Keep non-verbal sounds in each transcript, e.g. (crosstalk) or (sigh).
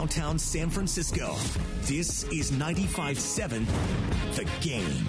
Downtown San Francisco, this is 95.7 The Game.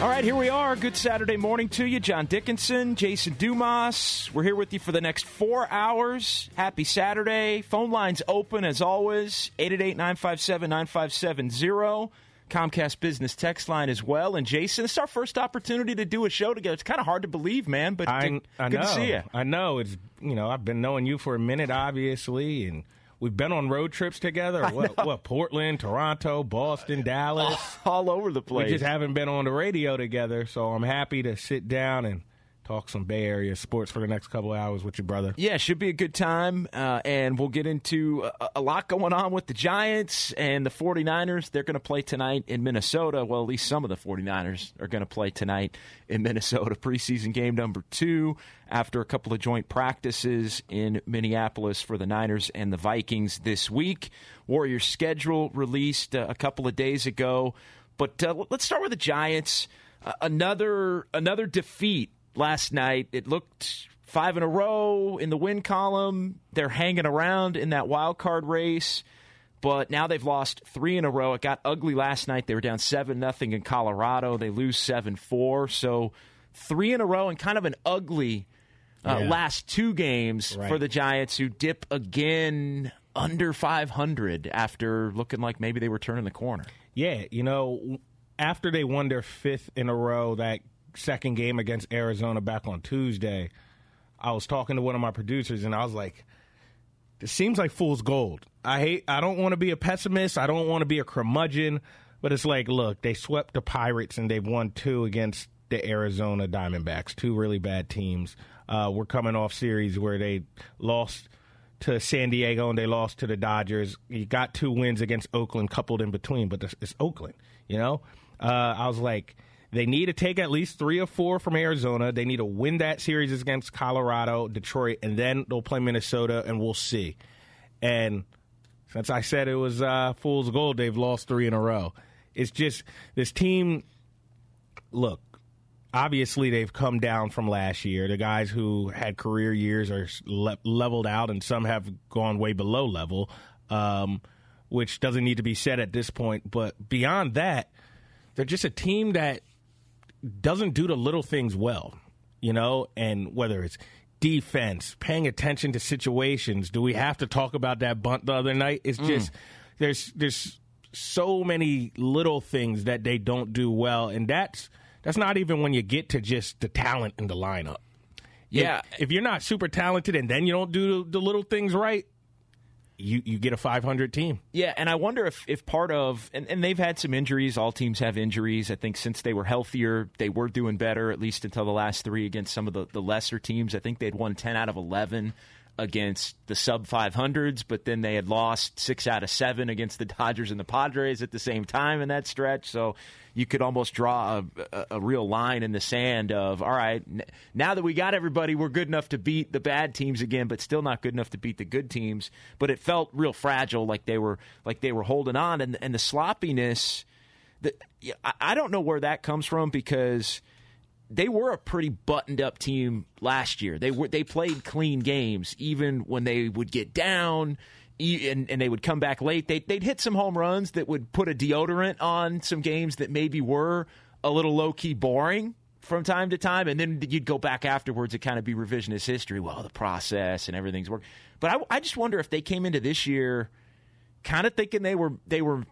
All right, here we are. Good Saturday morning to you. John Dickinson, Jason Dumas. We're here with you for the next four hours. Happy Saturday. Phone lines open as always 888 957 9570. Comcast Business text line as well. And Jason, it's our first opportunity to do a show together. It's kind of hard to believe, man, but I, good, I good know. to see you. I know. It's you know I've been knowing you for a minute, obviously, and we've been on road trips together. (laughs) What, what Portland, Toronto, Boston, Dallas. (laughs) All over the place. we just haven't been on the radio together, so I'm happy to sit down and talk some Bay Area sports for the next couple of hours with your brother. Yeah, should be a good time. Uh, and we'll get into a, a lot going on with the Giants and the 49ers. They're going to play tonight in Minnesota. Well, at least some of the 49ers are going to play tonight in (laughs) Minnesota. Preseason game number two after a couple of joint practices in Minneapolis for the Niners and the Vikings this week. Warriors schedule released uh, a couple of days ago. But uh, let's start with the Giants. Uh, another another defeat last night. It looked five in a row in the win column. They're hanging around in that wild card race, but now they've lost three in a row. It got ugly last night. They were down seven nothing in Colorado. They lose seven four. So three in a row and kind of an ugly uh, Yeah. last two games Right. for the Giants, who dip again under 500 after looking like maybe they were turning the corner. Yeah, you know, after they won their fifth in a row, that second game against Arizona back on Tuesday, I was talking to one of my producers and I was like, this seems like fool's gold. I hate I don't want to be a pessimist, I don't want to be a curmudgeon, but it's like, look, they swept the Pirates and they've won two against the Arizona Diamondbacks, two really bad teams. Uh, we're coming off series where they lost to San Diego and they lost to the Dodgers. You got two wins against Oakland coupled in between, but it's, Oakland, you know? Uh, I was like, they need to take at least three or four from Arizona. They need to win that series against Colorado, Detroit, and then they'll play Minnesota, and we'll see. And since I said it was uh, fool's gold, they've lost three in a row. It's just this team. Look, obviously they've come down from last year. The guys who had career years are le- leveled out, and some have gone way below level, um, which doesn't need to be said at this point. But beyond that, they're just a team that doesn't do the little things well, you know, and whether it's defense, paying attention to situations. Do we have to talk about that bunt the other night? It's mm. just there's there's so many little things that they don't do well, and that's that's not even when you get to just the talent in the lineup. Yeah. If, if you're not super talented and then you don't do the little things right, you you get a 500 team. Yeah, and I wonder if, if part of and, and they've had some injuries. All teams have injuries. I think since they were healthier, they were doing better, at least until the last three against some of the, the lesser teams. I think they'd won ten out of eleven against the sub 500s, but then they had lost six out of seven against the Dodgers and the Padres at the same time in that stretch. So you could almost draw a, a, real line in the sand of, all right, now that we got everybody, we're good enough to beat the bad teams again, but still not good enough to beat the good teams. But it felt real fragile, like they were like they were holding on, and and the sloppiness. The, I don't know where that comes from because they were a pretty buttoned up team last year. They were they played clean games even when they would get down and, and they would come back late. They they'd hit some home runs that would put a deodorant on some games that maybe were a little low key boring from time to time, and then you'd go back afterwards and kind of be revisionist history. Well, the process and everything's work. But I, I just wonder if they came into this year kind of thinking they were they were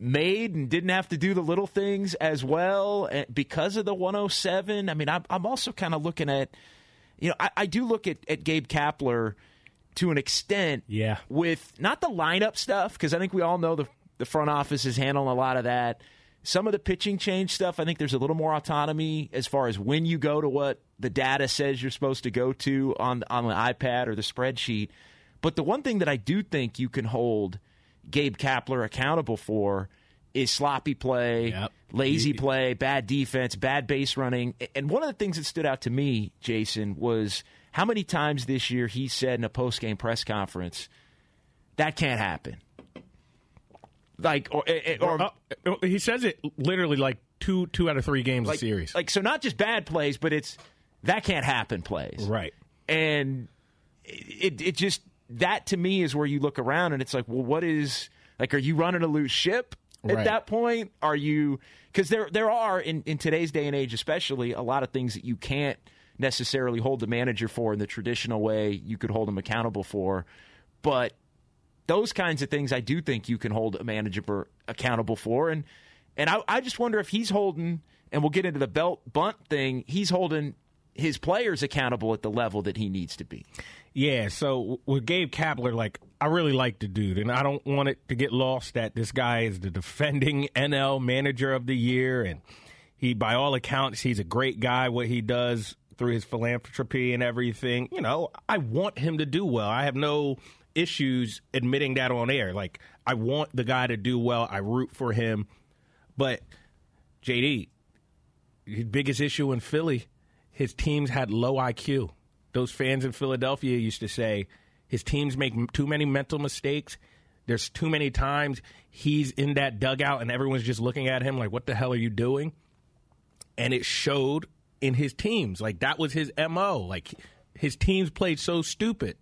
made and didn't have to do the little things as well eh, because of the 107. I mean, I'm, I'm also kind of looking at, you know, I, I do look at, at Gabe Kapler to an extent Yeah. with not the lineup stuff, because I think we all know the, the front office is handling a lot of that. Some of the pitching change stuff, I think there's a little more autonomy as far as when you go to what the data says you're supposed to go to on, on the iPad or the spreadsheet. But the one thing that I do think you can hold Gabe Kapler accountable for is sloppy play, Yep. lazy play, bad defense, bad base running. And one of the things that stood out to me, Jason, was how many times this year he said in a post game press conference, that can't happen. Like, or, or, Uh, he says it literally like two two out of three games like, a series. like, so not just bad plays, but it's that can't happen plays. right. and it it just that to me is where you look around and it's like, well, what is like? Are you running a loose ship at Right. that point? Are you because there there are in in today's day and age, especially a lot of things that you can't necessarily hold the manager for in the traditional way you could hold them accountable for, but those kinds of things I do think you can hold a manager accountable for and and I, I just wonder if he's holding and we'll get into the belt bunt thing he's holding his players accountable at the level that he needs to be Yeah, so with Gabe Kapler, like I really like the dude, and I don't want it to get lost that this guy is the defending (laughs) NL Manager of the Year, and he, by all accounts, he's a great guy. What he does through his philanthropy and everything, you know, I want him to do well. I have no issues admitting that on air. Like I want the guy to do well. I root for him, but JD, his biggest issue in Philly, his teams had low IQ. Those fans in Philadelphia used to say his teams make too many mental mistakes. There's too many times he's in that dugout and everyone's just looking at him like, what the hell are you doing? And it showed in his teams. Like, that was his MO. Like, his teams played so stupid.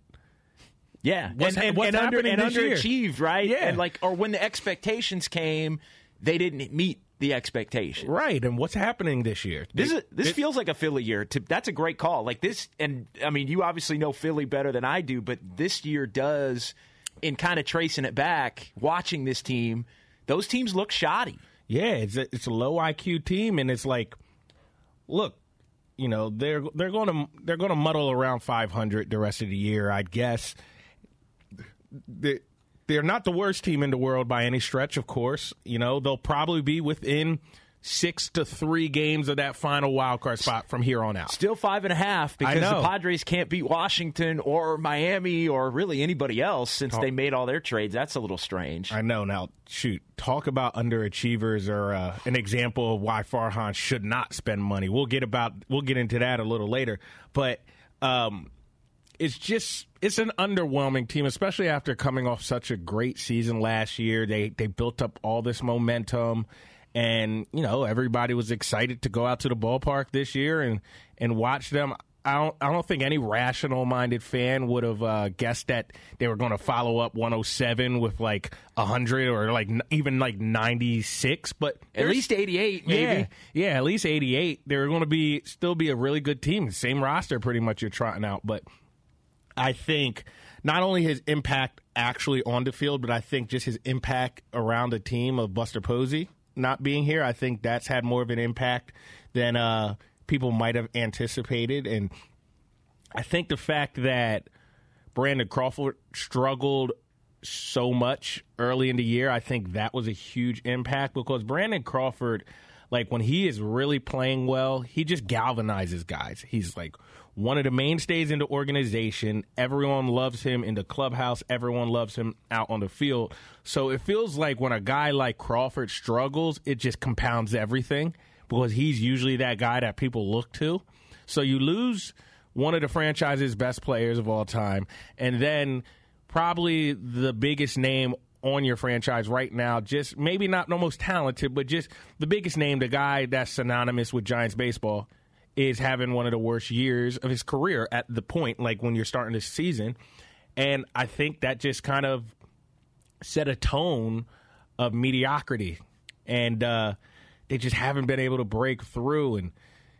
Yeah, What's- and, and, what's and under and this year? underachieved, right? Yeah. and like, or when the expectations came, they didn't meet the expectation. Right. And what's happening this year? This is this feels like a Philly year. To, that's a great call. Like this, and I mean, you obviously know Philly better than I do, but this year does. In kind of tracing it back, watching this team, those teams look shoddy. Yeah, it's a, it's a low IQ team, and it's like, look, you know they're they're going to they're going to muddle around 500 the rest of the year, I guess. They they're not the worst team in the world by any stretch, of course. You know they'll probably be within six to three games of that final wild card spot from here on out. Still five and a half because the. Padres can't beat Washington or Miami or really anybody else since they made all their trades. That's a little strange. I know. Now, shoot, talk about underachievers or uh, an example of why Farhan should not spend money. We'll get about we'll get into that a little later, but um, it's just it's an underwhelming team, especially after coming off such a great season last year. They they built up all this momentum. And you know everybody was excited to go out to the ballpark this year and, and watch them. I don't I don't think any rational minded fan would have uh, guessed that they were going to follow up 107 with like 100 or like n- even like 96. But At least 88, maybe. yeah, yeah, at least 88. They're going to be still be a really good team. Same roster, pretty much. You're trotting out, but I think not only his impact actually on the field, but I think just his impact around the team of Buster Posey not being here. I think that's had more of an impact than uh, people might have anticipated, and I think the fact that Brandon Crawford struggled so much early in the year, I think that was a huge impact because Brandon Crawford, like when he is really playing well, he just galvanizes guys. He's like one of the mainstays in the organization. Everyone loves him in the clubhouse. Everyone loves him out on the field. So it feels like when a guy like Crawford struggles, it just compounds everything because he's usually that guy that people look to. So you lose one of the franchise's best players of all time, and then probably the biggest name on your franchise right now, just maybe not the most talented, but just the biggest name, the guy that's synonymous with Giants baseball, is having one of the worst years of his career at the point, like when you're starting this season. And I think that just kind of set a tone of mediocrity. And uh, they just haven't been able to break through. And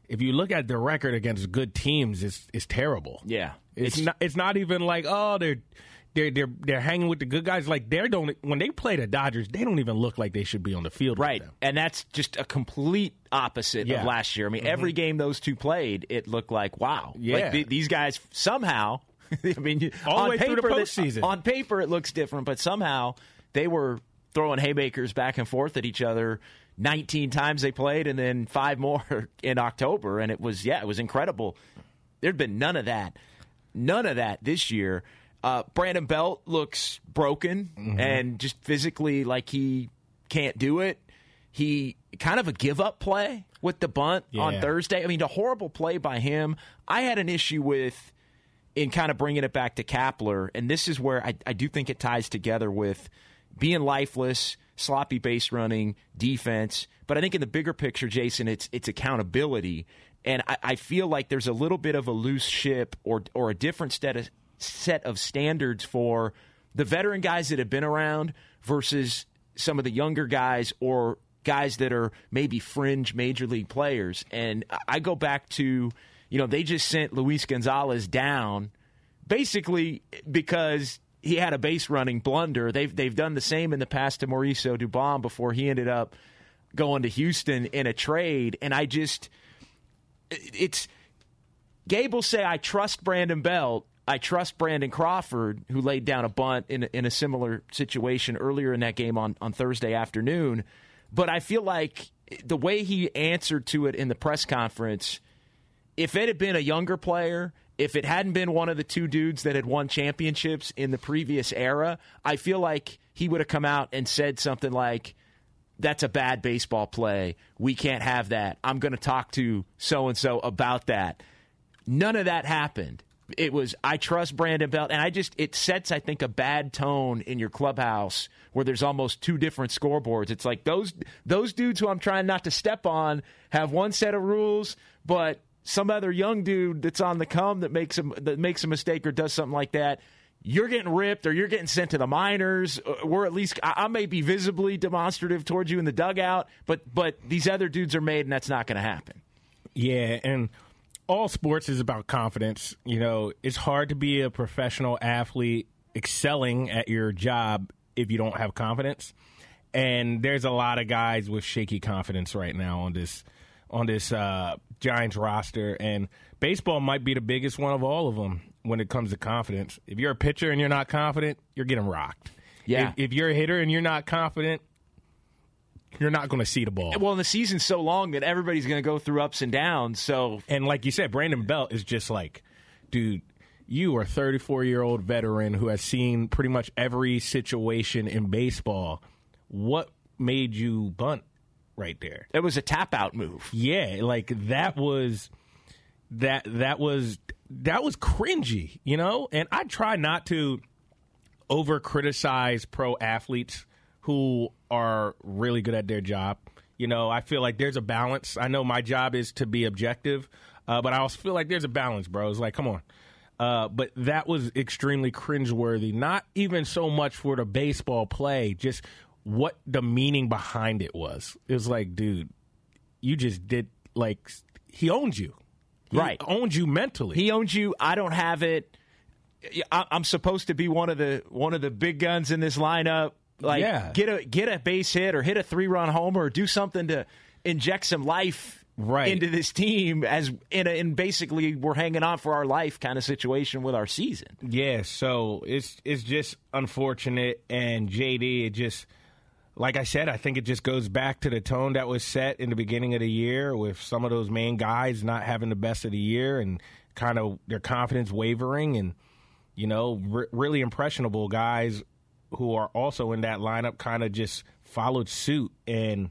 if you look at the record against good teams, it's, it's terrible. Yeah. It's, not. It's not even like oh they're they're they're they're hanging with the good guys. Like they don't when they play the Dodgers, they don't even look like they should be on the field. Right. And that's just a complete opposite Yeah. Mm-hmm. of last year. I mean, every game those two played, it looked like, wow. Yeah. Like th- these guys somehow (laughs) I mean, All the on way through the paper, that- postseason. on paper, it looks different, but somehow they were throwing haymakers back and forth at each other. 19 times they played, and then five more (laughs) in October, and it was yeah, it was incredible. There'd been none of that, none of that this year. Uh, Brandon Belt looks broken Mm-hmm. and just physically like he can't do it. He kind of a give up play with the bunt on Thursday. I mean, a horrible play by him. I had an issue with in kind of bringing it back to Kapler, and this is where I, I do think it ties together with being lifeless, sloppy base running, defense. But I think in the bigger picture, Jason, it's it's accountability, and I, I feel like there's a little bit of a loose ship or or a different set of set of standards for the veteran guys that have been around versus some of the younger guys or guys that are maybe fringe major league players. And I- go back to, you know, they just sent Luis Gonzalez down basically because he had a base running blunder. They've they've done the same in the past to Mauricio Dubon before he ended up going to Houston in a trade. And I just it's Gabe will say I trust Brandon Belt. I trust Brandon Crawford, who laid down a bunt in in a similar situation earlier in that game on, on Thursday afternoon. But I feel like the way he answered to it in the press conference, if it had been a younger player, if it hadn't been one of the two dudes that had won championships in the previous era, I feel like he would have come out and said something like, that's a bad baseball play. We can't have that. I'm going to talk to so and so about that. None of that happened. It was I trust Brandon Belt, and I just it sets I think a bad tone in your clubhouse where there's almost two different scoreboards. It's like those those dudes who I'm trying not to step on have one set of rules, but some other young dude that's on the come that makes a that makes a mistake or does something like that. You're getting ripped, or you're getting sent to the minors. Uh, We're at least I, I may be visibly demonstrative towards you in the dugout, but but these other dudes are made, and that's not going to happen. Yeah, and all sports is about confidence. You know, it's hard to be a professional athlete excelling at your job if you don't have confidence. And there's a lot of guys with shaky confidence right now on this on this uh, Giants roster, and baseball might be the biggest one of all of them when it comes to confidence. If you're a pitcher and you're not confident, you're getting rocked. Yeah. If, if you're a hitter and you're not confident, you're not going to see the ball. Well, and the season's so long that everybody's going to go through ups and downs. So And like you said, Brandon Belt is just like, dude, you are a 34 year old veteran who has seen pretty much every situation in baseball. What made you bunt right there? it was a tap out move. Yeah, like that was that that was that was cringy, you know? And I try not to over criticize pro athletes who are really good at their job. You know, I feel like there's a balance. I know my job is to be objective, uh, but I also feel like there's a balance, bro. It's like, come on. Uh, but that was extremely cringeworthy. Not even so much for the baseball play, just what the meaning behind it was. It was like, dude, you just did like he owns you, He Right. Owns you mentally. He owns you. I don't have it. I'm supposed to be one of the one of the big guns in this lineup. Like Yeah. get a get a base hit or hit a three run homer or do something to inject some life Right. into this team as in a, in basically we're hanging on for our life kind of situation with our season. Yeah, so it's it's just unfortunate, and JD, it just like I said, I think it just goes back to the tone that was set in the beginning of the year with some of those main guys not having the best of the year and kind of their confidence wavering, and you know, re- really impressionable guys who are also in that lineup kind of just followed suit, and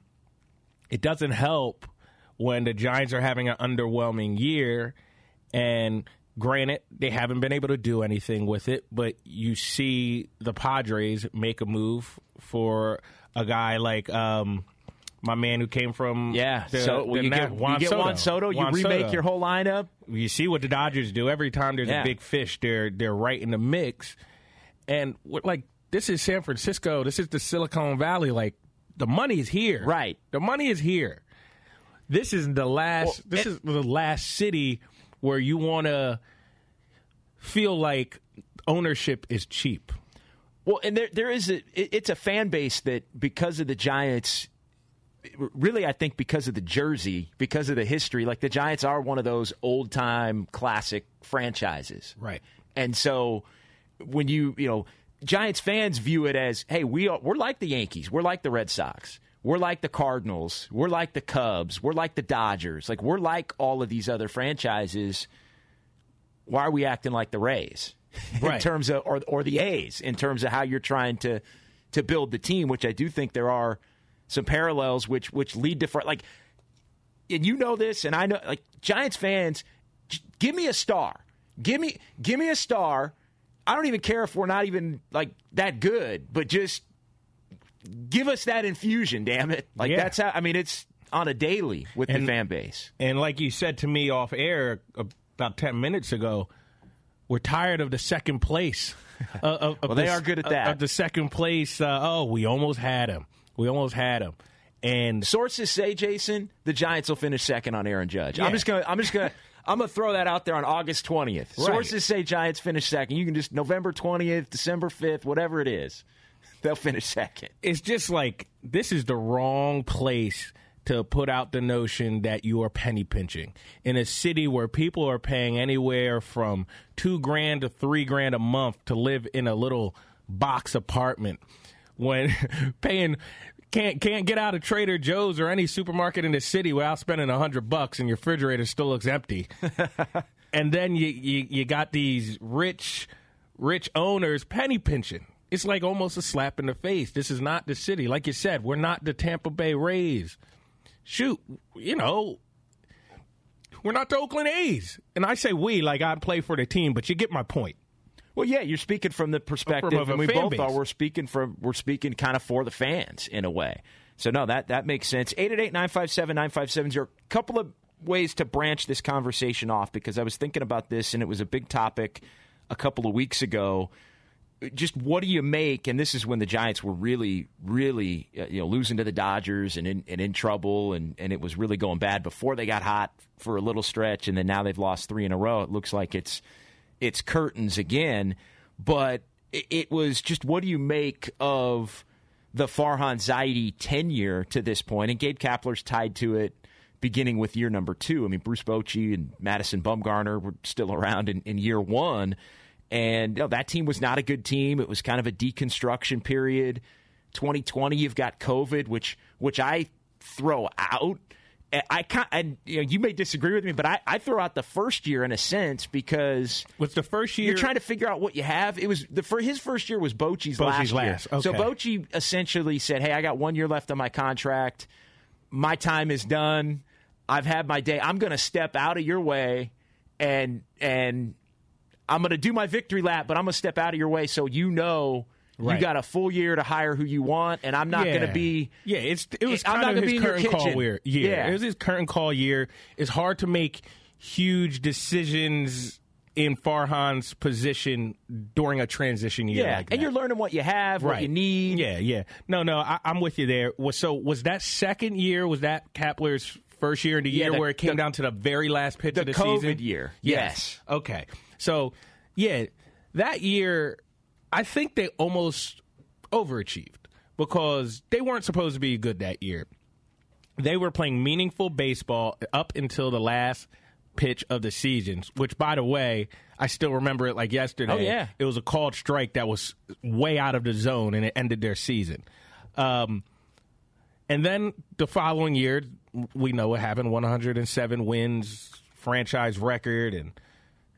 it doesn't help when the Giants are having an underwhelming year and granted, they haven't been able to do anything with it, but you see the Padres make a move for a guy like um, my man who came from Yeah, the, so the you, get, you get Juan Soto, you Juan remake Soto. your whole lineup. You see what the Dodgers do every time there's Yeah. a big fish. They're they're right in the mix, and what like this is San Francisco. This is the Silicon Valley. Like the money is here. Right. The money is here. This is the last. Well, this it- is the last city where you want to feel like ownership is cheap. Well, and there there is a it- it's a fan base that because of the Giants really I think because of the jersey, because of the history, like the Giants are one of those old-time classic franchises. Right. And so when you, you know, Giants fans view it as, hey, we are, we're like the Yankees, we're like the Red Sox, we're like the Cardinals, we're like the Cubs, we're like the Dodgers, like we're like all of these other franchises. Why are we acting like the Rays (laughs) in terms of, or or the A's in terms of how you're trying to to build the team? Which I do think there are some parallels, which which lead to like, and you know this, and I know like Giants fans, give me a star, give me give me a star. I don't even care if we're not even like that good, but just give us that infusion, damn it. Like Yeah. that's how I mean it's on a daily with the fan base. And like you said to me off air about 10 minutes ago, we're tired of the second place. (laughs) uh, of, of Well, they the- are good at that. Of the second place. Uh, oh, we almost had him. We almost had him. And Sources say, Jason, the Giants will finish second on Aaron Judge. I'm just gonna I'm just gonna I'm gonna throw that out there on August 20th. Right. Sources say Giants finish second. You can just November 20th, December 5th, whatever it is, (laughs) they'll finish second. it's just like this is the wrong place to put out the notion that you are penny pinching in a city where people are paying anywhere from two grand to three grand a month to live in a little box apartment when (laughs) paying can't can't get out of Trader Joe's or any supermarket in the city without spending a hundred bucks and your refrigerator still looks empty. (laughs) and then you, you you got these rich rich owners penny pinching. It's like almost a slap in the face. This is not the city. Like you said, we're not the Tampa Bay Rays. Shoot, you know, we're not the Oakland A's. And I say we like I play for the team, but you get my point. Well, yeah, you're speaking from the perspective, From and we both base. are. We're speaking from we're speaking kind of for the fans in a way. So no, that that makes sense. 888-957-9570. A couple of ways to branch this conversation off because I was thinking about this and it was a big topic a couple of weeks ago. Just what do you make? And this is when the Giants were really, really, uh, you know, losing to the Dodgers and in, and in trouble, and, and it was really going bad before they got hot for a little stretch, and then now they've lost three in a row. It looks like it's it's curtains again. But it, was just what do you make of the Farhan Zaidi tenure to this point? And Gabe Kapler's tied to it beginning with year number two. I mean, Bruce Bochy and Madison Bumgarner were still around in, in year one. And you know, that team was not a good team. It was kind of a deconstruction period. 2020, you've got COVID, which which I throw out. I can and you know you may disagree with me, but I, I throw out the first year in a sense because with the first year you're trying to figure out what you have. It was the for his first year was Bochy's, Bochy's last year. last, So okay. Bochy essentially said, "Hey, I got one year left on my contract. My time is done. I've had my day. I'm going to step out of your way, and and I'm going to do my victory lap, but I'm going to step out of your way so you know." You got a full year to hire who you want, and I'm not going to be. Yeah, it's it was I'm not gonna his be in your kitchen. year. Yeah, Yeah. it was his curtain call year. It's hard to make huge decisions in Farhan's position during a transition year. Yeah, like and you're learning what you have, what you need. Yeah, yeah. No, no, I, I'm with you there. So was that second year? Was that Kapler's first year in the Yeah, year the- where it came the- down to the very last pitch the of the COVID season? year. Yes. Okay. So yeah, that year, I think they almost overachieved because they weren't supposed to be good that year. They were playing meaningful baseball up until the last pitch of the season, which, by the way, I still remember it like yesterday. Oh, yeah. It was a called strike that was way out of the zone and it ended their season. Um, and then the following year, we know what happened 107 wins, franchise record, and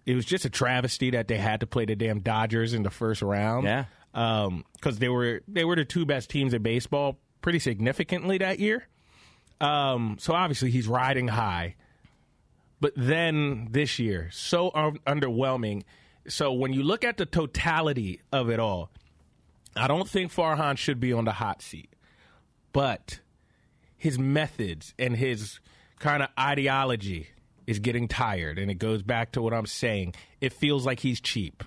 it was just a travesty that they had to play the damn Dodgers in the first round. Yeah. Because they were they were the two best teams in baseball pretty significantly that year. Um, so obviously he's riding high. But then this year, so un- underwhelming. So when you look at the totality of it all, I don't think Farhan should be on the hot seat. But his methods and his kind of ideology is getting tired. And it goes back to what I'm saying. It feels like he's cheap.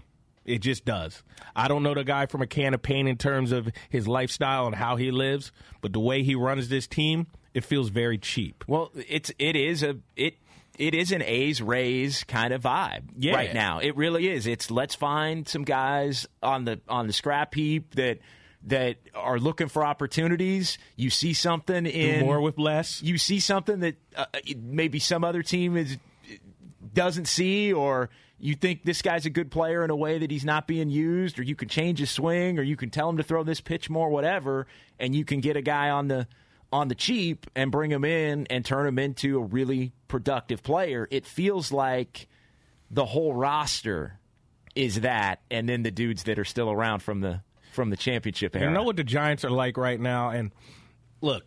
It just does. I don't know the guy from a can of paint in terms of his lifestyle and how he lives, but the way he runs this team, it feels very cheap. Well, it's it is a it it is an A's Rays kind of vibe Yeah. right now. It really is. It's let's find some guys on the on the scrap heap that that are looking for opportunities. You see something Do in more with less. you see something that uh, maybe some other team is doesn't see or you think this guy's a good player in a way that he's not being used or you can change his swing or you can tell him to throw this pitch more whatever and you can get a guy on the on the cheap and bring him in and turn him into a really productive player it feels like the whole roster is that and then the dudes that are still around from the from the championship era You know what the Giants are like right now, and look,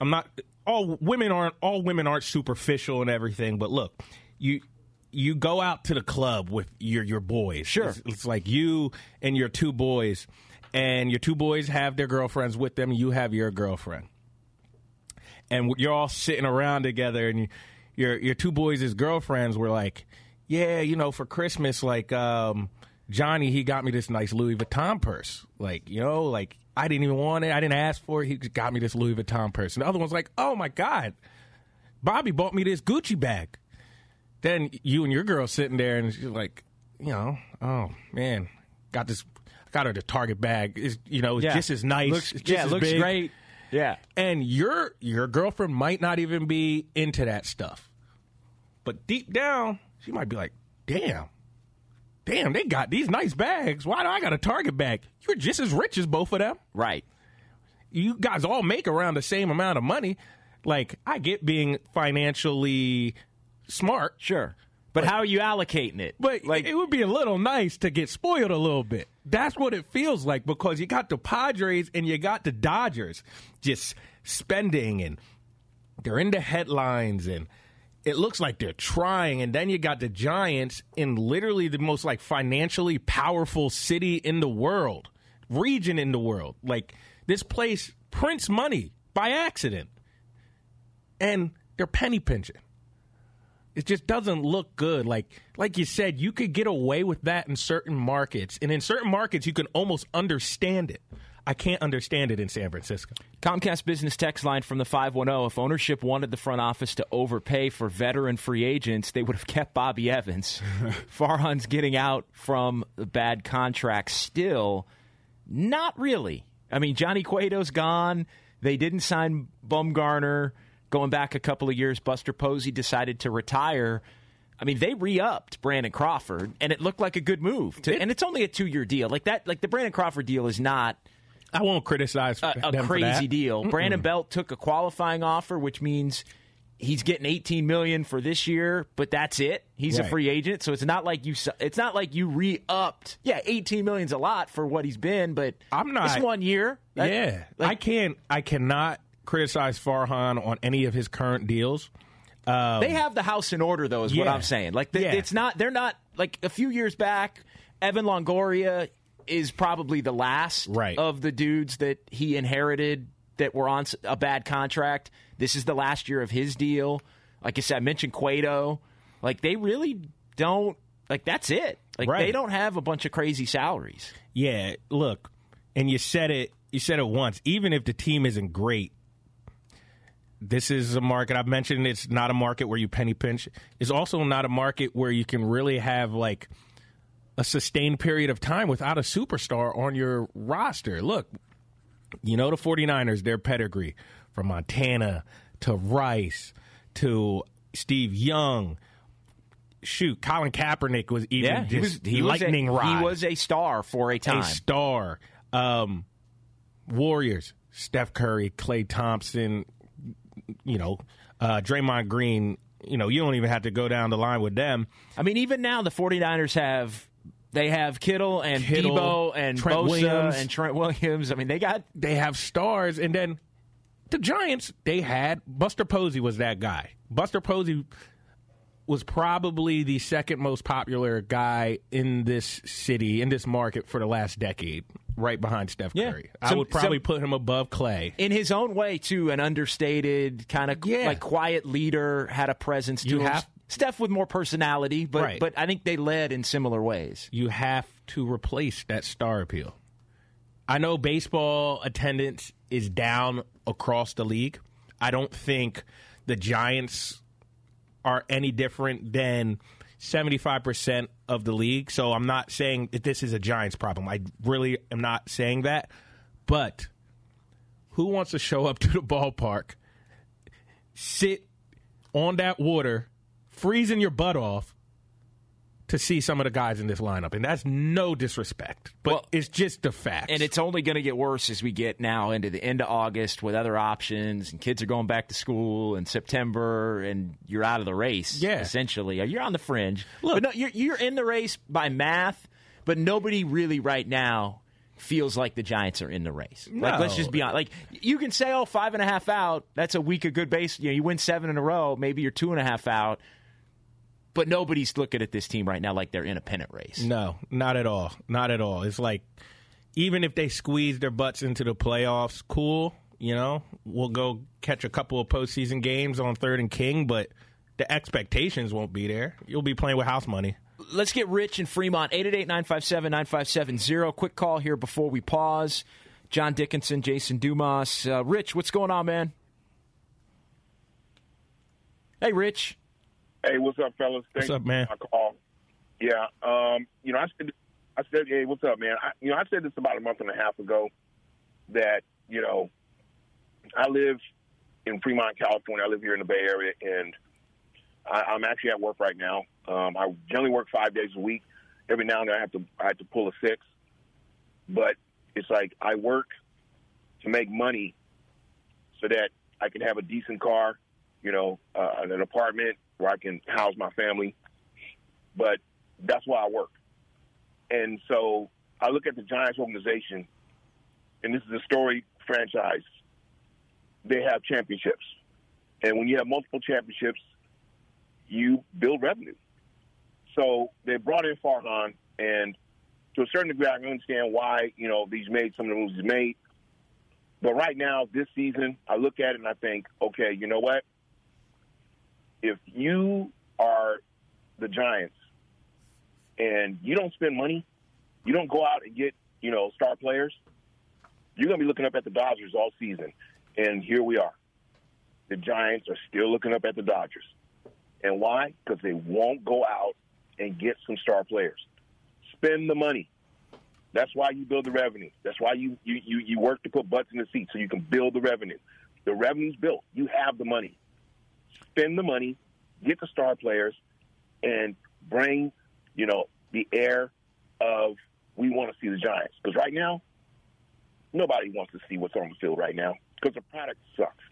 I'm not all women aren't all women aren't superficial and everything, but look, you you go out to the club with your your boys. Sure. it's, it's like you and your two boys, and your two boys have their girlfriends with them. You have your girlfriend, and you're all sitting around together, and you, your your two boys' girlfriends were like, "Yeah, you know, for Christmas, like." um Johnny, he got me this nice Louis Vuitton purse. Like, you know, like I didn't even want it. I didn't ask for it. He just got me this Louis Vuitton purse. And the other one's like, oh my God, Bobby bought me this Gucci bag. Then you and your girl sitting there and she's like, you know, oh man, got this, got her the Target bag. It's, you know, it's Yeah. just as nice. Looks- just yeah, as looks big. great. Yeah. And your your girlfriend might not even be into that stuff. But deep down, she might be like, damn, damn, they got these nice bags. Why do I got a Target bag? You're just as rich as both of them. Right. You guys all make around the same amount of money. Like, I get being financially smart. Sure. But how are you allocating it? But like it would be a little nice to get spoiled a little bit. That's what it feels like because you got the Padres and you got the Dodgers just spending and they're in the headlines and it looks like they're trying and then you got the Giants in literally the most like financially powerful city in the world, region in the world. Like this place prints money by accident. And they're penny pinching it just doesn't look good. Like like you said, you could get away with that in certain markets, and in certain markets, you can almost understand it. I can't understand it in San Francisco. Comcast business text line from the 510 if ownership wanted the front office to overpay for veteran free agents, they would have kept Bobby Evans. (laughs) Farhan's getting out from the bad contract still. Not really. I mean, Johnny Cueto's gone. They didn't sign Bumgarner. Going back a couple of years, Buster Posey decided to retire. I mean, they re-upped Brandon Crawford, and it looked like a good move. To, and it's only a two-year deal. Like that, like the Brandon Crawford deal is not I won't criticize a, a crazy deal. Brandon Belt took a qualifying offer, which means he's getting 18 million for this year, but that's it. He's a free agent, so it's not like you. It's not like you re-upped. Yeah, 18 million's a lot for what he's been, but I'm not- It's one year. That- yeah, I can't. I cannot criticize Farhan on any of his current deals. Um, they have the house in order, though. Is what I'm saying. Like the, Yeah. it's not. They're not like a few years back. Evan Longoria is probably the last Right. of the dudes that he inherited that were on a bad contract. This is the last year of his deal. Like I said, I mentioned Cueto. Like they really don't. Like that's it. Like Right. they don't have a bunch of crazy salaries. Yeah, look, and you said it. You said it once. Even if the team isn't great, this is a market I've mentioned. It's not a market where you penny pinch. It's also not a market where you can really have like a sustained period of time without a superstar on your roster. Look, you know the 49ers, their pedigree from Montana to Rice to Steve Young. Shoot, Colin Kaepernick was even Yeah, he was. He lightning was a, rod He was a star for a time. a star. Um, Warriors, Steph Curry, Klay Thompson, you know, uh, Draymond Green. You know, you don't even have to go down the line with them. I mean, even now the 49ers have they have Kittle and Kittle, Deebo and Trent Bosa Williams. and Trent Williams. I mean, they got They have stars, and then the Giants. They had Buster Posey was that guy. Buster Posey was probably the second most popular guy in this city in this market for the last decade, right behind Steph Yeah. Curry. I would probably some- put him above Klay. in his own way too, an understated kind of Yeah. like quiet leader, had a presence to You him. Steph with more personality, but Right. but I think they led in similar ways. you have to replace that star appeal. I know baseball attendance is down across the league. I don't think the Giants are any different than 75% of the league. So I'm not saying that this is a Giants problem. I really am not saying that. But who wants to show up (laughs) to the ballpark, sit on that water, freezing your butt off, to see some of the guys in this lineup, and that's no disrespect, but Well, it's just the fact. And it's only going to get worse as we get now into the end of August with other options, and kids are going back to school in September, and you're out of the race. Yeah. essentially, uh, you're on the fringe. Look- but no, you're you're in the race by math, but nobody really right now feels like the Giants are in the race. Like, let's just be honest. Like, you can say, "Oh, five and a half out. That's a week of good base. You know, you win seven in a row. Maybe you're two and a half out." But nobody's looking at this team right now like they're in a pennant race. No, not at all. Not at all. It's like even if they squeeze their butts into the playoffs, cool. You know, we'll go catch a couple of postseason games on third and king, but the expectations won't be there. You'll be playing with house money. Let's get Rich in Fremont. 888-957-9570. Quick call here before we pause. John Dickinson, Jason Dumas. Uh, Rich, what's going on, man? Hey, Rich. Hey, what's up, fellas? What's Thanks up, man? call. Yeah, um, you know, I said, I said, hey, what's up, man? I, you know, I said this about a month and a half ago that you know, I live in Fremont, California. I live here in the Bay Area, and I, I'm actually at work right now. Um, I generally work five days a week. Every now and then, I have to I have to pull a six, but it's like I work to make money so that I can have a decent car, you know, uh, an apartment where I can house my family. But that's why I work. And so I look at the Giants organization, and this is a story franchise. They have championships. And when you have multiple championships, you build revenue. So they brought in Farhan, and to a certain degree, I can understand why, you know, these made some of the moves he's made. But right now, this season, I look at it and I think, okay, you know what? If you are the Giants and you don't spend money, you don't go out and get, you know, star players, you're going to be looking up at the Dodgers all season. And here we are. The Giants are still looking up at the Dodgers. And why? Because they won't go out and get some star players. Spend the money. That's why you build the revenue. That's why you, you, you, you work to put butts in the seats so you can build the revenue. The revenue's built. You have the money. Spend the money, get the star players, and bring, you know, the air of we want to see the Giants. Because right now, nobody wants to see what's on the field right now because the product sucks.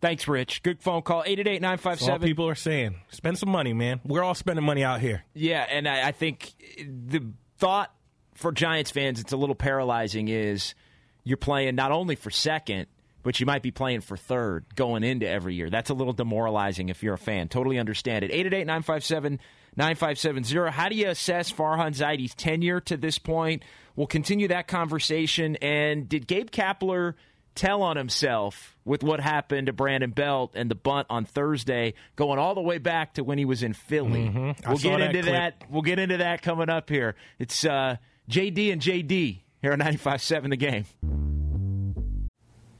Thanks, Rich. Good phone call. That's all 888-957. people are saying. Spend some money, man. We're all spending money out here. Yeah, and I, I think the thought for Giants fans, it's a little paralyzing, is you're playing not only for second, but you might be playing for third going into every year. That's a little demoralizing if you're a fan. Totally understand it. 888 957 9570. How do you assess Farhan Zaidi's tenure to this point? We'll continue that conversation. And did Gabe Kapler tell on himself with what happened to Brandon Belt and the bunt on Thursday, going all the way back to when he was in Philly? Mm-hmm. We'll get that into clip. that. We'll get into that coming up here. It's uh, JD and JD here on 95.7 The Game.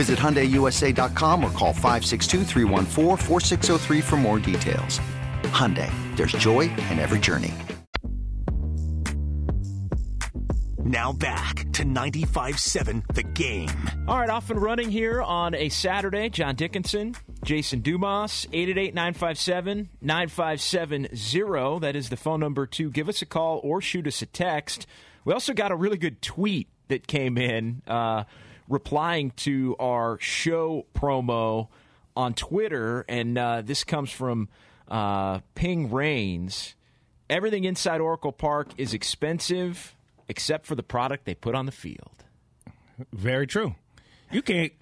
Visit HyundaiUSA.com or call 562-314-4603 for more details. Hyundai, there's joy in every journey. Now back to 95.7 The Game. All right, off and running here on a Saturday. John Dickinson, Jason Dumas, 888-957-9570. That is the phone number to give us a call or shoot us a text. We also got a really good tweet that came in uh, replying to our show promo on Twitter, and uh, this comes from uh, Ping Rains. Everything inside Oracle Park is expensive except for the product they put on the field. Very true. You can't.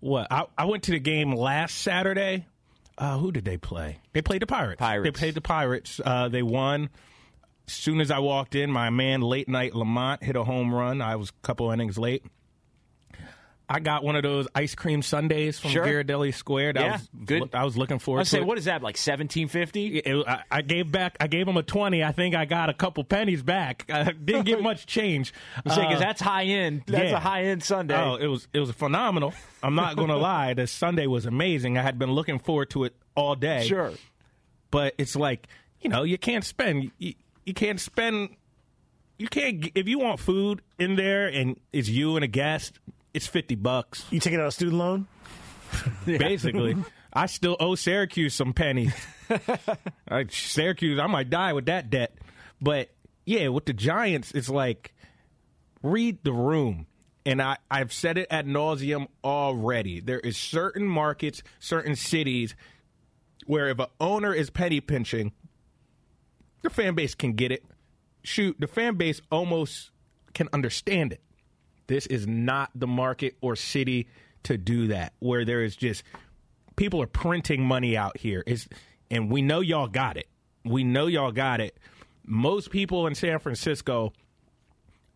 What? I, I went to the game last Saturday. Uh, who did they play? They played the Pirates. Pirates. They played the Pirates. Uh, they won. As soon as I walked in, my man late night LaMonte hit a home run. I was a couple innings late. I got one of those ice cream sundaes from Sure. Ghirardelli Square. That Yeah, was good. I was looking I forward saying, it. what is that, like 1750? I, I gave back. I gave him a twenty. I think I got a couple pennies back. (laughs) I didn't get (laughs) much change. Because Uh, that's high end. That's yeah. a high end sundae. Oh, it was it was phenomenal. I'm not going (laughs) to lie. The sundae was amazing. I had been looking forward to it all day. sure. but it's like you know you can't spend you, you can't spend you can't if you want food in there and it's you and a guest it's 50 bucks You taking out a student loan? (laughs) basically i still owe syracuse some pennies (laughs) I, syracuse i might die with that debt but yeah with the giants it's like read the room and I, I've said it ad nauseum already. There is certain markets, certain cities where if an owner is penny pinching, the fan base can get it. Shoot, the fan base almost can understand it. This is not the market or city to do that, where there is just people are printing money out here. And we know y'all got it. We know y'all got it. Most people in San Francisco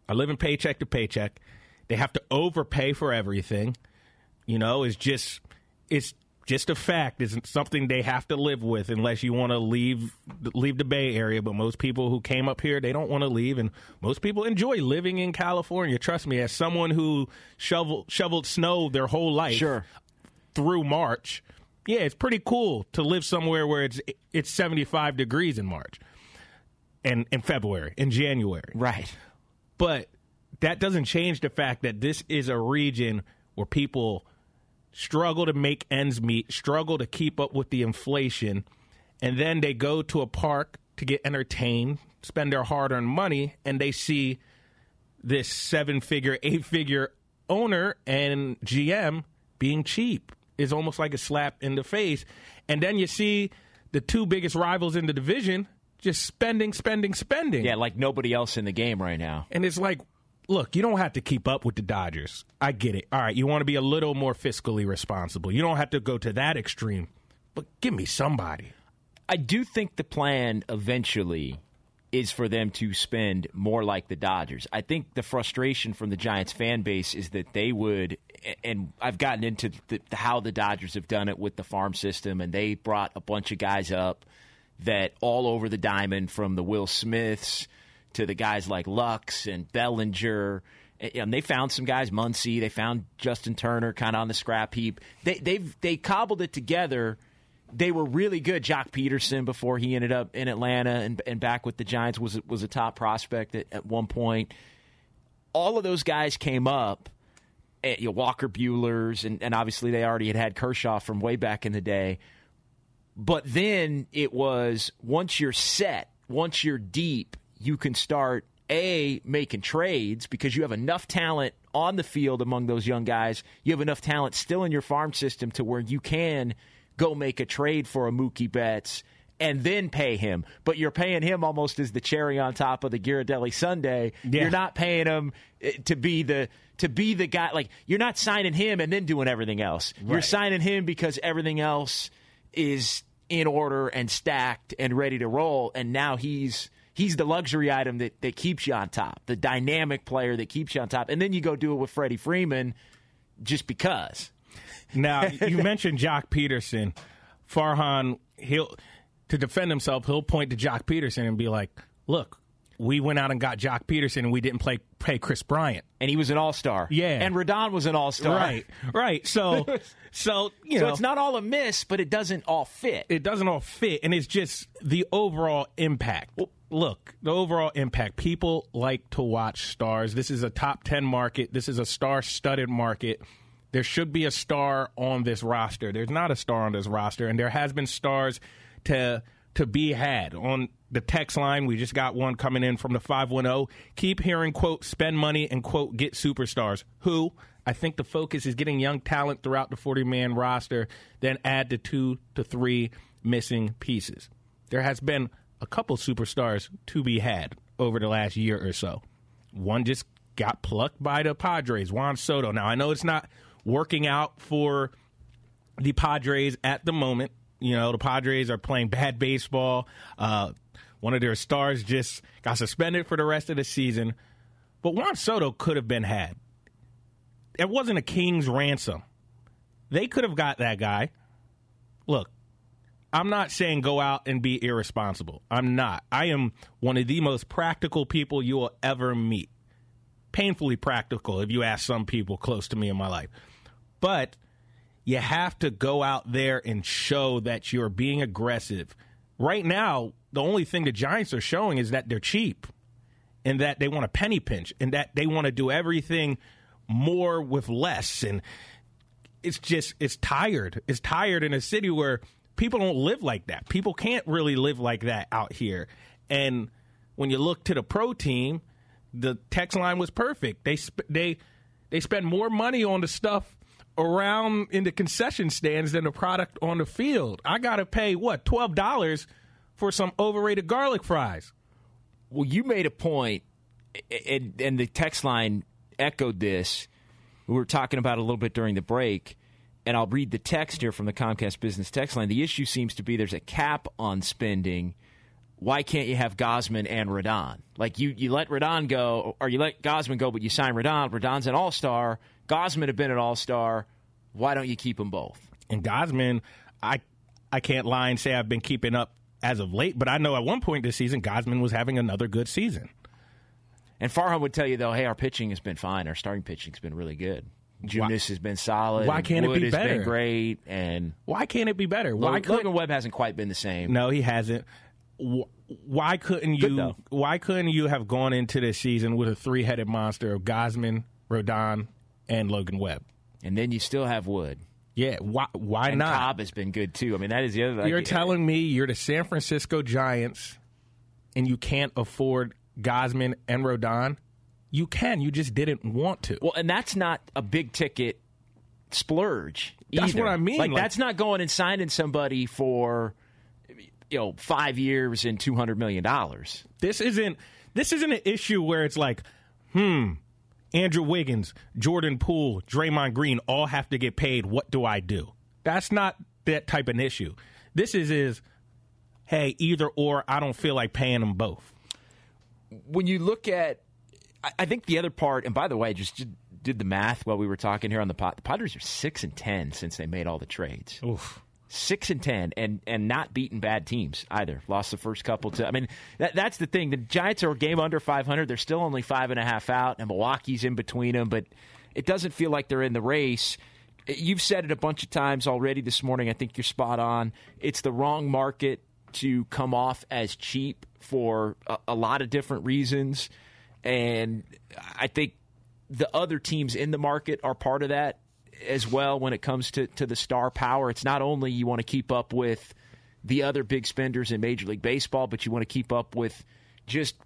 are living paycheck to paycheck. They have to overpay for everything. You know, it's just it's just a fact. It's something they have to live with unless you want to leave leave the Bay Area. But most people who came up here, they don't want to leave, and most people enjoy living in California. Trust me, as someone who shoveled shoveled snow their whole life, Sure. through March. Yeah, it's pretty cool to live somewhere where it's it's 75 degrees in March and in February, in January. Right. But that doesn't change the fact that this is a region where people struggle to make ends meet, struggle to keep up with the inflation, and then they go to a park to get entertained, spend their hard earned money, and they see this seven figure, (laughs) eight figure owner and GM being cheap is almost like a slap in the face. And then you see the two biggest rivals in the division just spending, spending, spending. Yeah, like nobody else in the game right now. And it's like, look, you don't have to keep up with the Dodgers. I get it. All right, you want to be a little more fiscally responsible. You don't have to go to that extreme, but give me somebody. I do think the plan eventually is for them to spend more like the Dodgers. I think the frustration from the Giants fan base is that they would, and I've gotten into the, how the Dodgers have done it with the farm system, and they brought a bunch of guys up that all over the diamond from the Will Smiths to the guys like Lux and Bellinger. And they found some guys, Muncy. They found Justin Turner, kind of on the scrap heap. They they've they cobbled it together they were really good. Joc Pederson before he ended up in Atlanta and, and back with the Giants was was a top prospect at, at one point. All of those guys came up. eh, You know, Walker Buehler's and, and obviously they already had had Kershaw from way back in the day. But then it was once you're set, once you're deep, you can start a making trades because you have enough talent on the field among those young guys. You have enough talent still in your farm system to where you can go make a trade for a Mookie Betts and then pay him. But you're paying him almost as the cherry on top of the Ghirardelli sundae. Yeah. You're not paying him eh, to be the to be the guy like you're not signing him and then doing everything else. You're signing him because everything else is in order and stacked and ready to roll and now he's he's the luxury item that, that keeps you on top, the dynamic player that keeps you on top. And then you go do it with Freddie Freeman just because. Now, (laughs) you mentioned Joc Pederson. Farhan, he'll to defend himself, he'll point to Joc Pederson and be like, "Look, we went out and got Joc Pederson, and we didn't play pay Kris Bryant." And he was an all star. Yeah. And Rodon was an all star. Right, right. So, (laughs) so you So know, it's not all a miss, but it doesn't all fit. it doesn't all fit, and it's just the overall impact. Look, the overall impact. People like to watch stars. This is a top 10 market. This is a star studded market. There should be a star on this roster. There's not a star on this roster, and there has been stars to to be had on the text line. We just got one coming in from the 510. Keep hearing, quote, spend money and, quote, get superstars. Who? I think the focus is getting young talent throughout the 40 man roster, then add the two to three missing pieces. There has been a couple superstars to be had over the last year or so. One just got plucked by the Padres, Juan Soto. Now, I know it's not working out for the Padres at the moment. You know, the Padres are playing bad baseball. Uh, one of their stars just got suspended for the rest of the season. But Juan Soto could have been had. It wasn't a king's ransom. They could have got that guy. Look, I'm not saying go out and be irresponsible. I'm not. I am one of the most practical people you will ever meet. Painfully practical if you ask some people close to me in my life. But you have to go out there and show that you're being aggressive. Right now, the only thing the Giants are showing is that they're cheap and that they want a penny pinch and that they want to do everything more with less. And it's just, it's tired. It's tired in a city where people don't live like that. People can't really live like that out here. And when you look to the pro team, the text line was perfect. They, sp- they, they spend more money on the stuff around in the concession stands than the product on the field. I got to pay what twelve dollars for some overrated garlic fries. Well, you made a point, and, and the text line echoed this. We were talking about a little bit during the break, and I'll read the text here from the Comcast Business text line. The issue seems to be there's a cap on spending. Why can't you have Gausman and Rodon? Like you, you let Rodon go, or you let Gausman go, but you sign Rodon. Rodon's an all star Gausman have been an all star. Why don't you keep them both? And Gausman, I I can't lie and say I've been keeping up as of late, but I know at one point this season Gausman was having another good season. And Farhan would tell you though, hey, our pitching has been fine. Our starting pitching's been really good. Junis has been solid. Why can't Wood it be better? Been great. And why can't it be better? Why Logan, Logan Webb hasn't quite been the same. No, he hasn't. Why couldn't you? Why couldn't you have gone into this season with a three-headed monster of Gausman, Rodon, and Logan Webb. And then you still have Wood. Yeah, why why and not? Cobb has been good too. I mean, that is the other. You're telling me you're the San Francisco Giants, and you can't afford Gausman and Rodon. You can. You just didn't want to. Well, and that's not a big ticket splurge. That's what I mean. Like, like, that's not going and signing somebody for you know five years and two hundred million dollars. This isn't. This isn't an issue where it's like, hmm, Andrew Wiggins, Jordan Poole, Draymond Green all have to get paid. What do I do? That's not that type of issue. This is is hey, either or I don't feel like paying them both. When you look at I think the other part, and by the way, just did the math while we were talking here on the pot. The Padres are six and ten since they made all the trades. Oof six and ten, and and not beating bad teams either. Lost the first couple to. I mean, that, that's the thing. The Giants are a game under five hundred. They're still only five and a half out, and Milwaukee's in between them. But it doesn't feel like they're in the race. You've said it a bunch of times already this morning. I think you're spot on. It's the wrong market to come off as cheap for a, a lot of different reasons, and I think the other teams in the market are part of that as well when it comes to, to the star power. It's not only you want to keep up with the other big spenders in Major League Baseball, but you want to keep up with just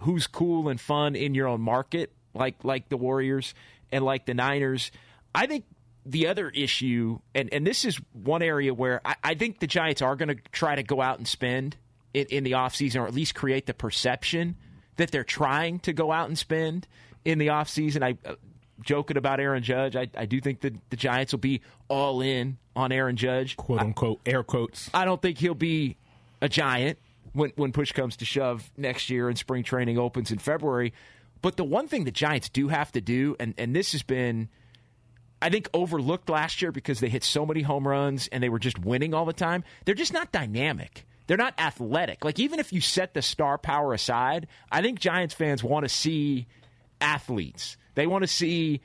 who's cool and fun in your own market, like like the Warriors and like the Niners. I think the other issue, and, and this is one area where I, I think the Giants are going to try to go out and spend in, in the offseason, or at least create the perception that they're trying to go out and spend in the offseason. I uh, joking about Aaron Judge. I, I do think that the Giants will be all in on Aaron Judge, quote unquote, I, air quotes. I don't think he'll be a Giant when when push comes to shove next year and spring training opens in February. But the one thing the Giants do have to do, and, and this has been, I think, overlooked last year because they hit so many home runs and they were just winning all the time. They're just not dynamic. They're not athletic. Like, even if you set the star power aside, I think Giants fans want to see athletes. They want to see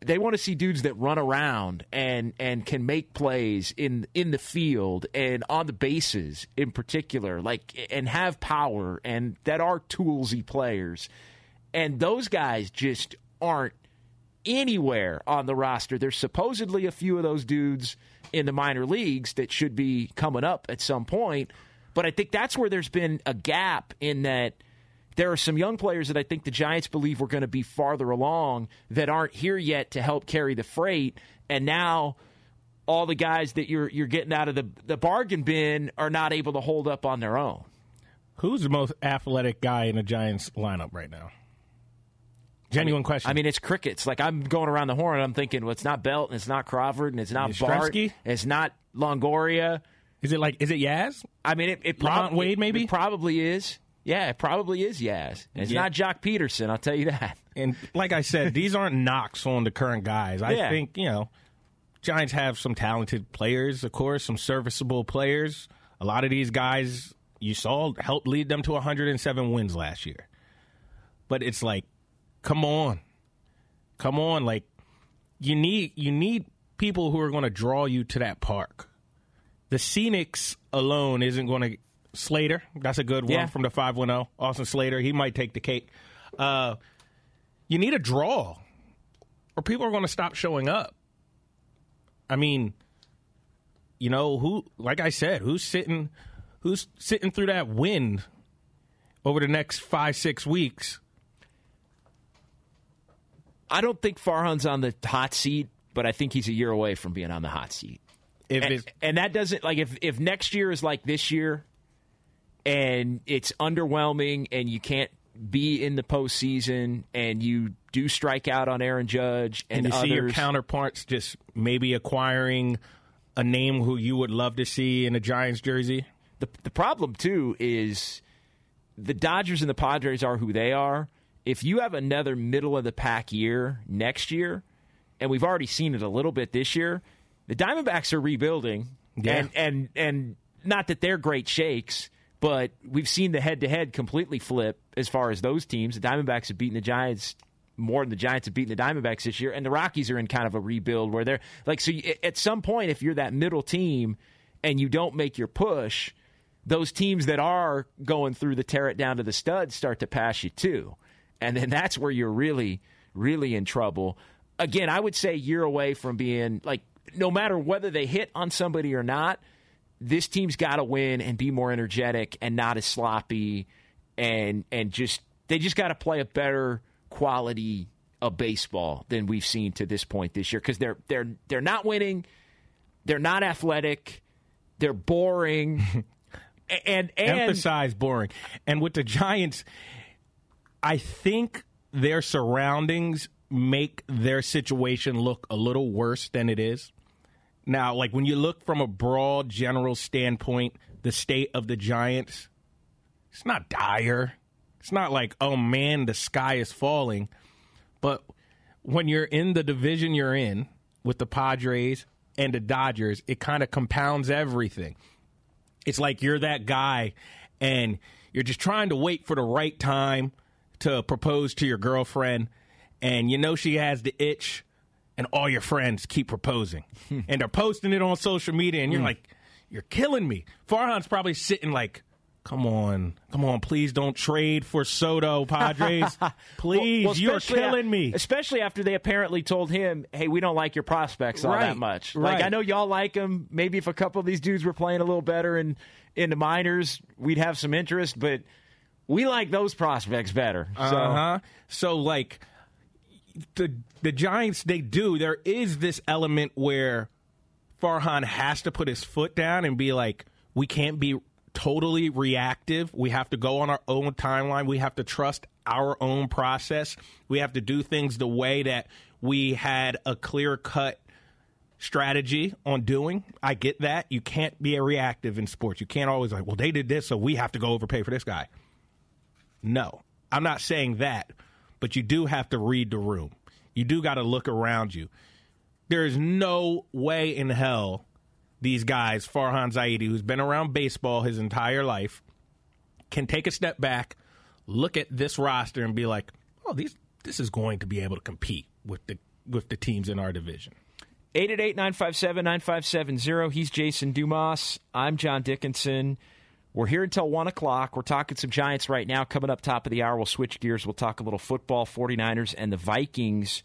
they want to see dudes that run around and and can make plays in in the field and on the bases in particular, like and have power and that are toolsy players. And those guys just aren't anywhere on the roster. There's supposedly a few of those dudes in the minor leagues that should be coming up at some point. But I think that's where there's been a gap in that there are some young players that I think the Giants believe were going to be farther along that aren't here yet to help carry the freight. And now all the guys that you're you're getting out of the, the bargain bin are not able to hold up on their own. Who's the most athletic guy in the Giants lineup right now? Genuine I mean, question. I mean, it's crickets. Like I'm going around the horn. I'm thinking, well, it's not Belt, and it's not Crawford, and it's not Bart, it's not Longoria. Is it like is it Yaz? I mean, it, it probably Wade, maybe? it probably is. Yeah, it probably is. Yaz. And it's Yeah. not Joc Pederson. I'll tell you that. And like I said, these aren't knocks on the current guys. I Yeah. think, you know, Giants have some talented players, of course, some serviceable players. A lot of these guys you saw helped lead them to 107 wins last year. But it's like, come on. Come on, like you need you need people who are going to draw you to that park. The Scenics alone isn't going to Slater, that's a good one Yeah. from the 510. Austin Slater, he might take the cake. Uh, you need a draw, or people are going to stop showing up. I mean, you know who? Like I said, who's sitting, who's sitting through that wind over the next five six weeks? I don't think Farhan's on the hot seat, but I think he's a year away from being on the hot seat. If and, it's and that doesn't like if if next year is like this year, and it's underwhelming, and you can't be in the postseason, and you do strike out on Aaron Judge and, and you see your counterparts just maybe acquiring a name who you would love to see in a Giants jersey. the the problem too is the Dodgers and the Padres are who they are. If you have another middle of the pack year next year, and we've already seen it a little bit this year, the Diamondbacks are rebuilding, Yeah. and and and not that they're great shakes, but we've seen the head to head completely flip as far as those teams. The Diamondbacks have beaten the Giants more than the Giants have beaten the Diamondbacks this year, and the Rockies are in kind of a rebuild where they're like so. You, at some point, if you're that middle team and you don't make your push, those teams that are going through the tear it down to the studs start to pass you too. And then that's where you're really, really in trouble. Again, I would say year away from being like, no matter whether they hit on somebody or not, this team's got to win and be more energetic and not as sloppy, and and just they just got to play a better quality of baseball than we've seen to this point this year because they're they're they're not winning, they're not athletic, they're boring, (laughs) and and emphasize boring. And with the Giants, I think their surroundings make their situation look a little worse than it is. Now, like when you look from a broad general standpoint, the state of the Giants, it's not dire. It's not like, oh man, the sky is falling. But when you're in the division you're in with the Padres and the Dodgers, it kind of compounds everything it's like you're that guy and you're just trying to wait for the right time to propose to your girlfriend and you know she has the itch and all your friends keep proposing and they're posting it on social media and you're like you're killing me farhan's probably sitting like come on come on please don't trade for soto padres (laughs) please Well, you're especially killing af- me Especially after they apparently told him, "Hey, we don't like your prospects all Right, that much." Like. I know y'all like them. Maybe if a couple of these dudes were playing a little better in in the minors, we'd have some interest. But we like those prospects better. So Uh huh. So like the the Giants, they do. There is this element where Farhan has to put his foot down and be like, we can't be totally reactive. We have to go on our own timeline. We have to trust our own process. We have to do things the way that we had a clear cut strategy on doing. I get that. You can't be a reactive in sports. You can't always like, well, they did this, so we have to go overpay for this guy. No, I'm not saying that, but you do have to read the room. You do got to look around you. There is no way in hell these guys, Farhan Zaidi, who's been around baseball his entire life, can take a step back, look at this roster, and be like, "Oh, these this is going to be able to compete with the with the teams in our division. 888 957 9570. He's Jason Dumas. I'm John Dickinson. We're here until 1 o'clock. We're talking some Giants right now. Coming up top of the hour, we'll switch gears. We'll talk a little football, 49ers, and the Vikings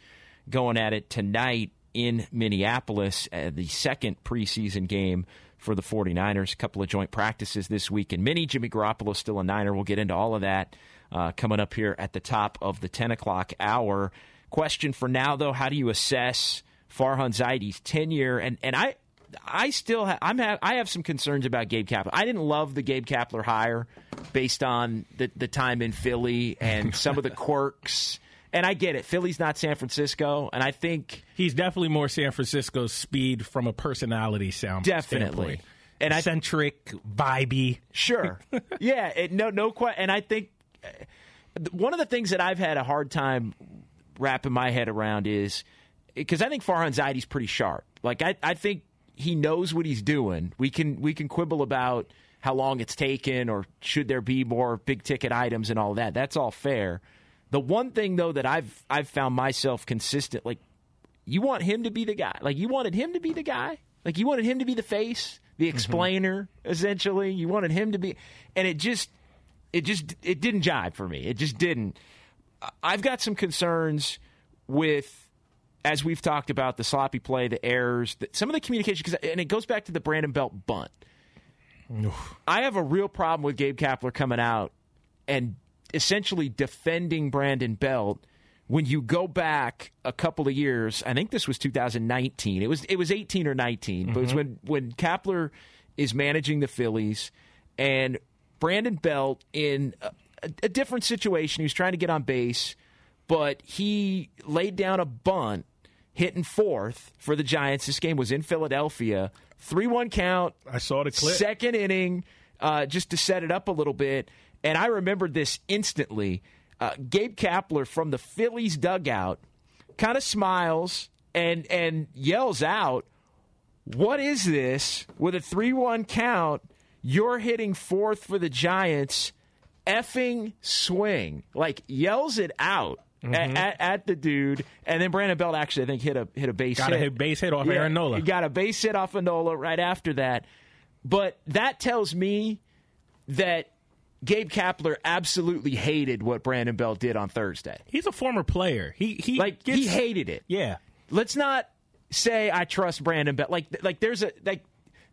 going at it tonight in Minneapolis, uh, the second preseason game for the 49ers. A couple of joint practices this week And Mini. Jimmy Garoppolo still a Niner. We'll get into all of that uh, coming up here at the top of the 10 o'clock hour. Question for now, though, how do you assess Farhan Zaidi's tenure? And, and I, I still ha- I'm ha- I have some concerns about Gabe Kapler. I didn't love the Gabe Kapler hire based on the, the time in Philly and (laughs) some of the quirks and I get it. Philly's not San Francisco, and I think he's definitely more San Francisco's speed from a personality sound. Definitely. Standpoint. And eccentric, vibey. Sure. (laughs) yeah. It, no. No. question. and I think uh, one of the things that I've had a hard time wrapping my head around is because I think Farhan Zaidi's pretty sharp. Like I, I think he knows what he's doing. We can we can quibble about how long it's taken or should there be more big ticket items and all that. That's all fair. The one thing though that I've I've found myself consistent like you want him to be the guy. Like you wanted him to be the guy. Like you wanted him to be the face, the mm-hmm. explainer mm-hmm. essentially. You wanted him to be and it just it just it didn't jive for me. It just didn't. I've got some concerns with as we've talked about the sloppy play, the errors, the, some of the communication cuz and it goes back to the Brandon Belt bunt. Oof. I have a real problem with Gabe Kapler coming out and essentially defending Brandon Belt when you go back a couple of years, I think this was 2019. It was it was 18 or 19, mm-hmm. but it was mm-hmm. when when Kapler is managing the Phillies and Brandon Belt in a, a different situation. He was trying to get on base, but he laid down a bunt hitting fourth for the Giants. This game was in Philadelphia. 3 1 count. I saw the clip. Second inning, uh, just to set it up a little bit. And I remember this instantly. Uh, Gabe Kapler from the Phillies dugout kind of smiles and and yells out, "What is this?" With a three-one count, you're hitting fourth for the Giants. Effing swing! Like yells it out. Mm-hmm. At, at, the dude, and then Brandon Belt actually, I think, hit a hit a base hit. got hit. a base hit off yeah, Aaron Nola. He got a base hit off of Nola right after that. But that tells me that Gabe Kapler absolutely hated what Brandon Belt did on Thursday. He's a former player. He he like gets, he hated it. Yeah. Let's not say I trust Brandon Belt. Like like there's a like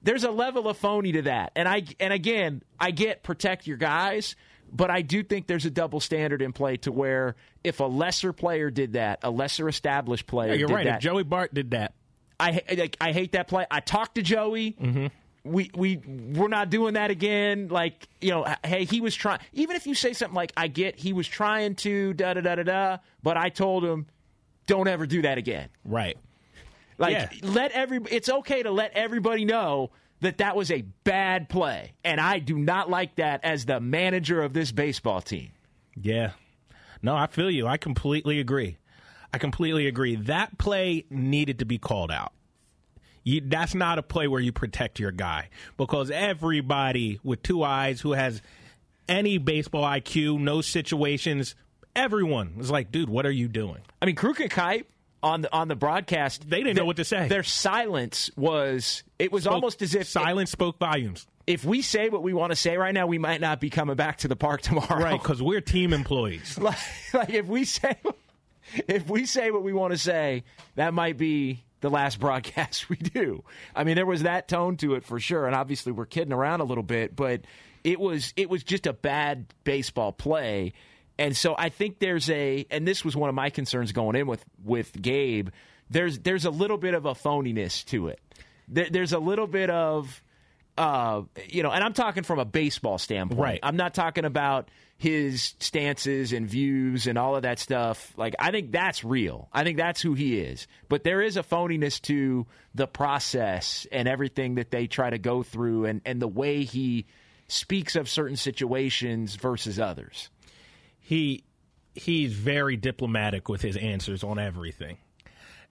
there's a level of phony to that. And I and again, I get protect your guys, but I do think there's a double standard in play to where if a lesser player did that, a lesser established player, yeah, you're right. That, if Joey Bart did that, I like I hate that play. I talked to Joey. Mm-hmm we we we're not doing that again. Like you know, hey, he was trying. Even if you say something like, "I get he was trying to da da da da da," but I told him, "Don't ever do that again." Right. Like yeah. let every. It's okay to let everybody know that that was a bad play, and I do not like that as the manager of this baseball team. Yeah. No, I feel you. I completely agree. I completely agree. That play needed to be called out. You, that's not a play where you protect your guy because everybody with two eyes who has any baseball IQ knows situations. Everyone is like, dude, what are you doing? I mean, Kruk and Kuip on the on the broadcast, they didn't know what to say. Their silence was it was spoke, almost as if silence it, spoke volumes. If we say what we want to say right now, we might not be coming back to the park tomorrow. Right, because we're team employees. (laughs) like, like if we say if we say what we want to say, that might be the last broadcast (laughs) we do. I mean, there was that tone to it for sure, and obviously we're kidding around a little bit, but it was it was just a bad baseball play. And so I think there's a and this was one of my concerns going in with with Gabe. There's there's a little bit of a phoniness to it. There, there's a little bit of uh, you know, and I'm talking from a baseball standpoint. Right. I'm not talking about his stances and views and all of that stuff. Like, I think that's real. I think that's who he is. But there is a phoniness to the process and everything that they try to go through and, and the way he speaks of certain situations versus others. He he's very diplomatic with his answers on everything.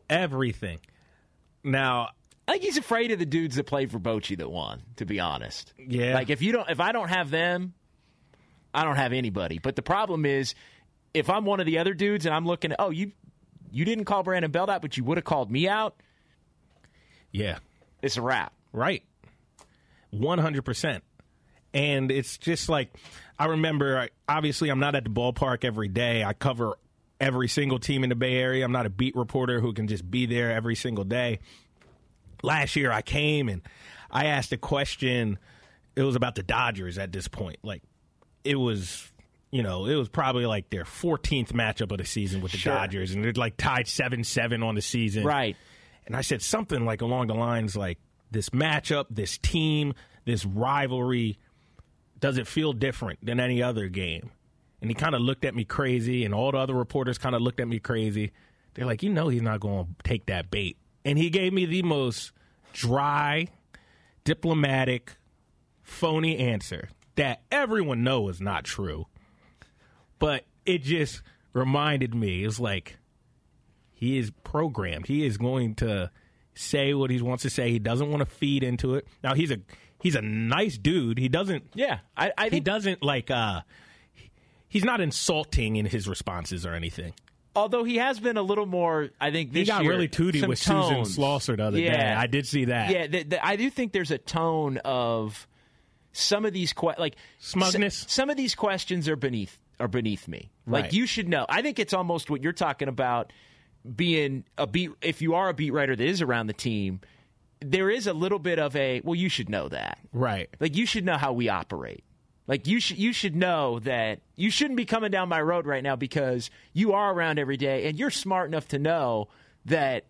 Everything. Now, I think he's afraid of the dudes that played for Bochy that won. To be honest, yeah. Like if you don't, if I don't have them, I don't have anybody. But the problem is, if I'm one of the other dudes and I'm looking at, oh, you you didn't call Brandon Belt out, but you would have called me out, Yeah. it's a wrap. Right. 100%. And it's just like, I remember, I, obviously, I'm not at the ballpark every day. I cover every single team in the Bay Area. I'm not a beat reporter who can just be there every single day. Last year, I came and I asked a question. It was about the Dodgers at this point. Like, it was. You know, it was probably like their 14th matchup of the season with the Sure. Dodgers, and they're like tied 7 7 on the season. Right. And I said something like along the lines like this matchup, this team, this rivalry, does it feel different than any other game? And he kind of looked at me crazy, and all the other reporters kind of looked at me crazy. They're like, you know, he's not going to take that bait. And he gave me the most dry, diplomatic, phony answer that everyone knows is not true. But it just reminded me, it's like, he is programmed. He is going to say what he wants to say. He doesn't want to feed into it. Now he's a he's a nice dude. He doesn't Yeah, I, I he doesn't like uh he's not insulting in his responses or anything. although he has been a little more, I think this year. He got year, really tooty with tones. Susan Slusser the other yeah. day. I did see that. Yeah, the, the, I do think there's a tone of some of these que- like Smugness? s- some of these questions are beneath are beneath me. Like Right. you should know. I think it's almost what you're talking about being a beat. If you are a beat writer that is around the team, there is a little bit of a well, you should know that. Right. Like you should know how we operate. Like you should you should know that you shouldn't be coming down my road right now because you are around every day and you're smart enough to know that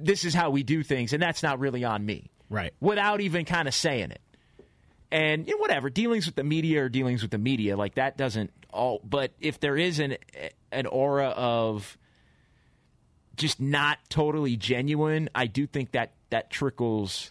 this is how we do things and that's not really on me. Right. Without even kind of saying it. And you know, whatever, dealings with the media or dealings with the media, like that doesn't all but if there is an an aura of just not totally genuine, I do think that that trickles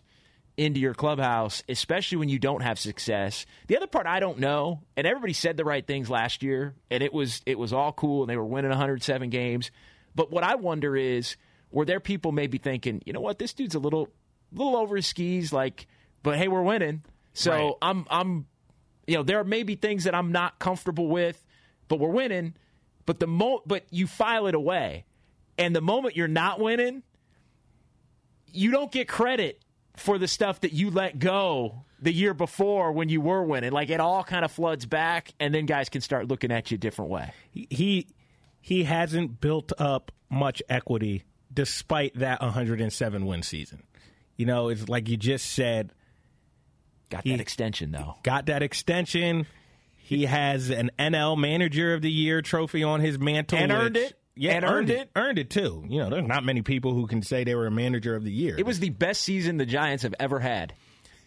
into your clubhouse, especially when you don't have success. The other part I don't know, and everybody said the right things last year, and it was it was all cool, and they were winning 107 games. But what I wonder is, were there people maybe thinking, you know what, this dude's a little little over his skis, like, but hey, we're winning, so Right. I'm I'm, you know, there may be things that I'm not comfortable with, but we're winning. But the mo, but you file it away, and the moment you're not winning, you don't get credit for the stuff that you let go the year before when you were winning. Like it all kind of floods back, and then guys can start looking at you a different way. He he hasn't built up much equity despite that 107 win season. You know, it's like you just said, Got that extension though. got that extension. He has an NL Manager of the Year trophy on his mantle, And earned it. Yeah, And earned earned it. it. Earned it too. You know, there's not many people who can say they were a Manager of the Year. It was the best season the Giants have ever had.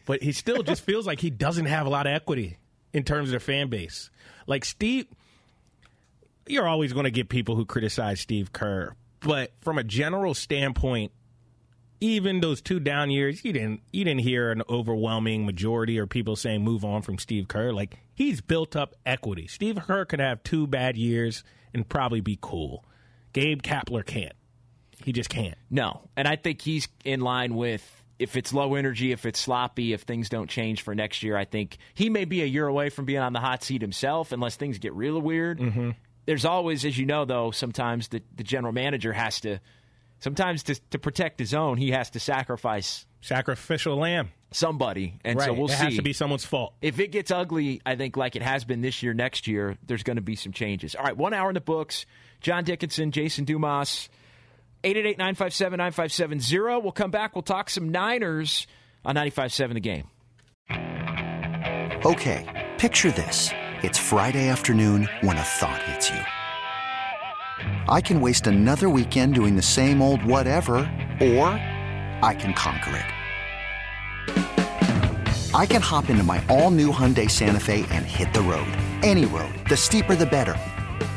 but he still just (laughs) feels like he doesn't have a lot of equity in terms of their fan base. Like Steve, you're always going to get people who criticize Steve Kerr, but from a general standpoint, even those two down years, you didn't you didn't hear an overwhelming majority or people saying move on from Steve Kerr. Like he's built up equity. Steve Kerr could have two bad years and probably be cool. Gabe Kapler can't. He just can't. No, and I think he's in line with if it's low energy, if it's sloppy, if things don't change for next year. I think he may be a year away from being on the hot seat himself, unless things get really weird. Mm-hmm. There's always, as you know, though, sometimes the, the general manager has to, sometimes to, to protect his own, he has to sacrifice Sacrificial lamb. somebody, and right. so we'll it see. has to be someone's fault. if it gets ugly, I think like it has been this year, next year, there's going to be some changes. All right, one hour in the books. John Dickinson, Jason Dumas, 888-957-9570. We'll come back. We'll talk some Niners on 95.7 The Game. Okay, picture this. It's Friday afternoon when a thought hits you. I can waste another weekend doing the same old whatever, or I can conquer it. I can hop into my all new Hyundai Santa Fe and hit the road. Any road. The steeper, the better.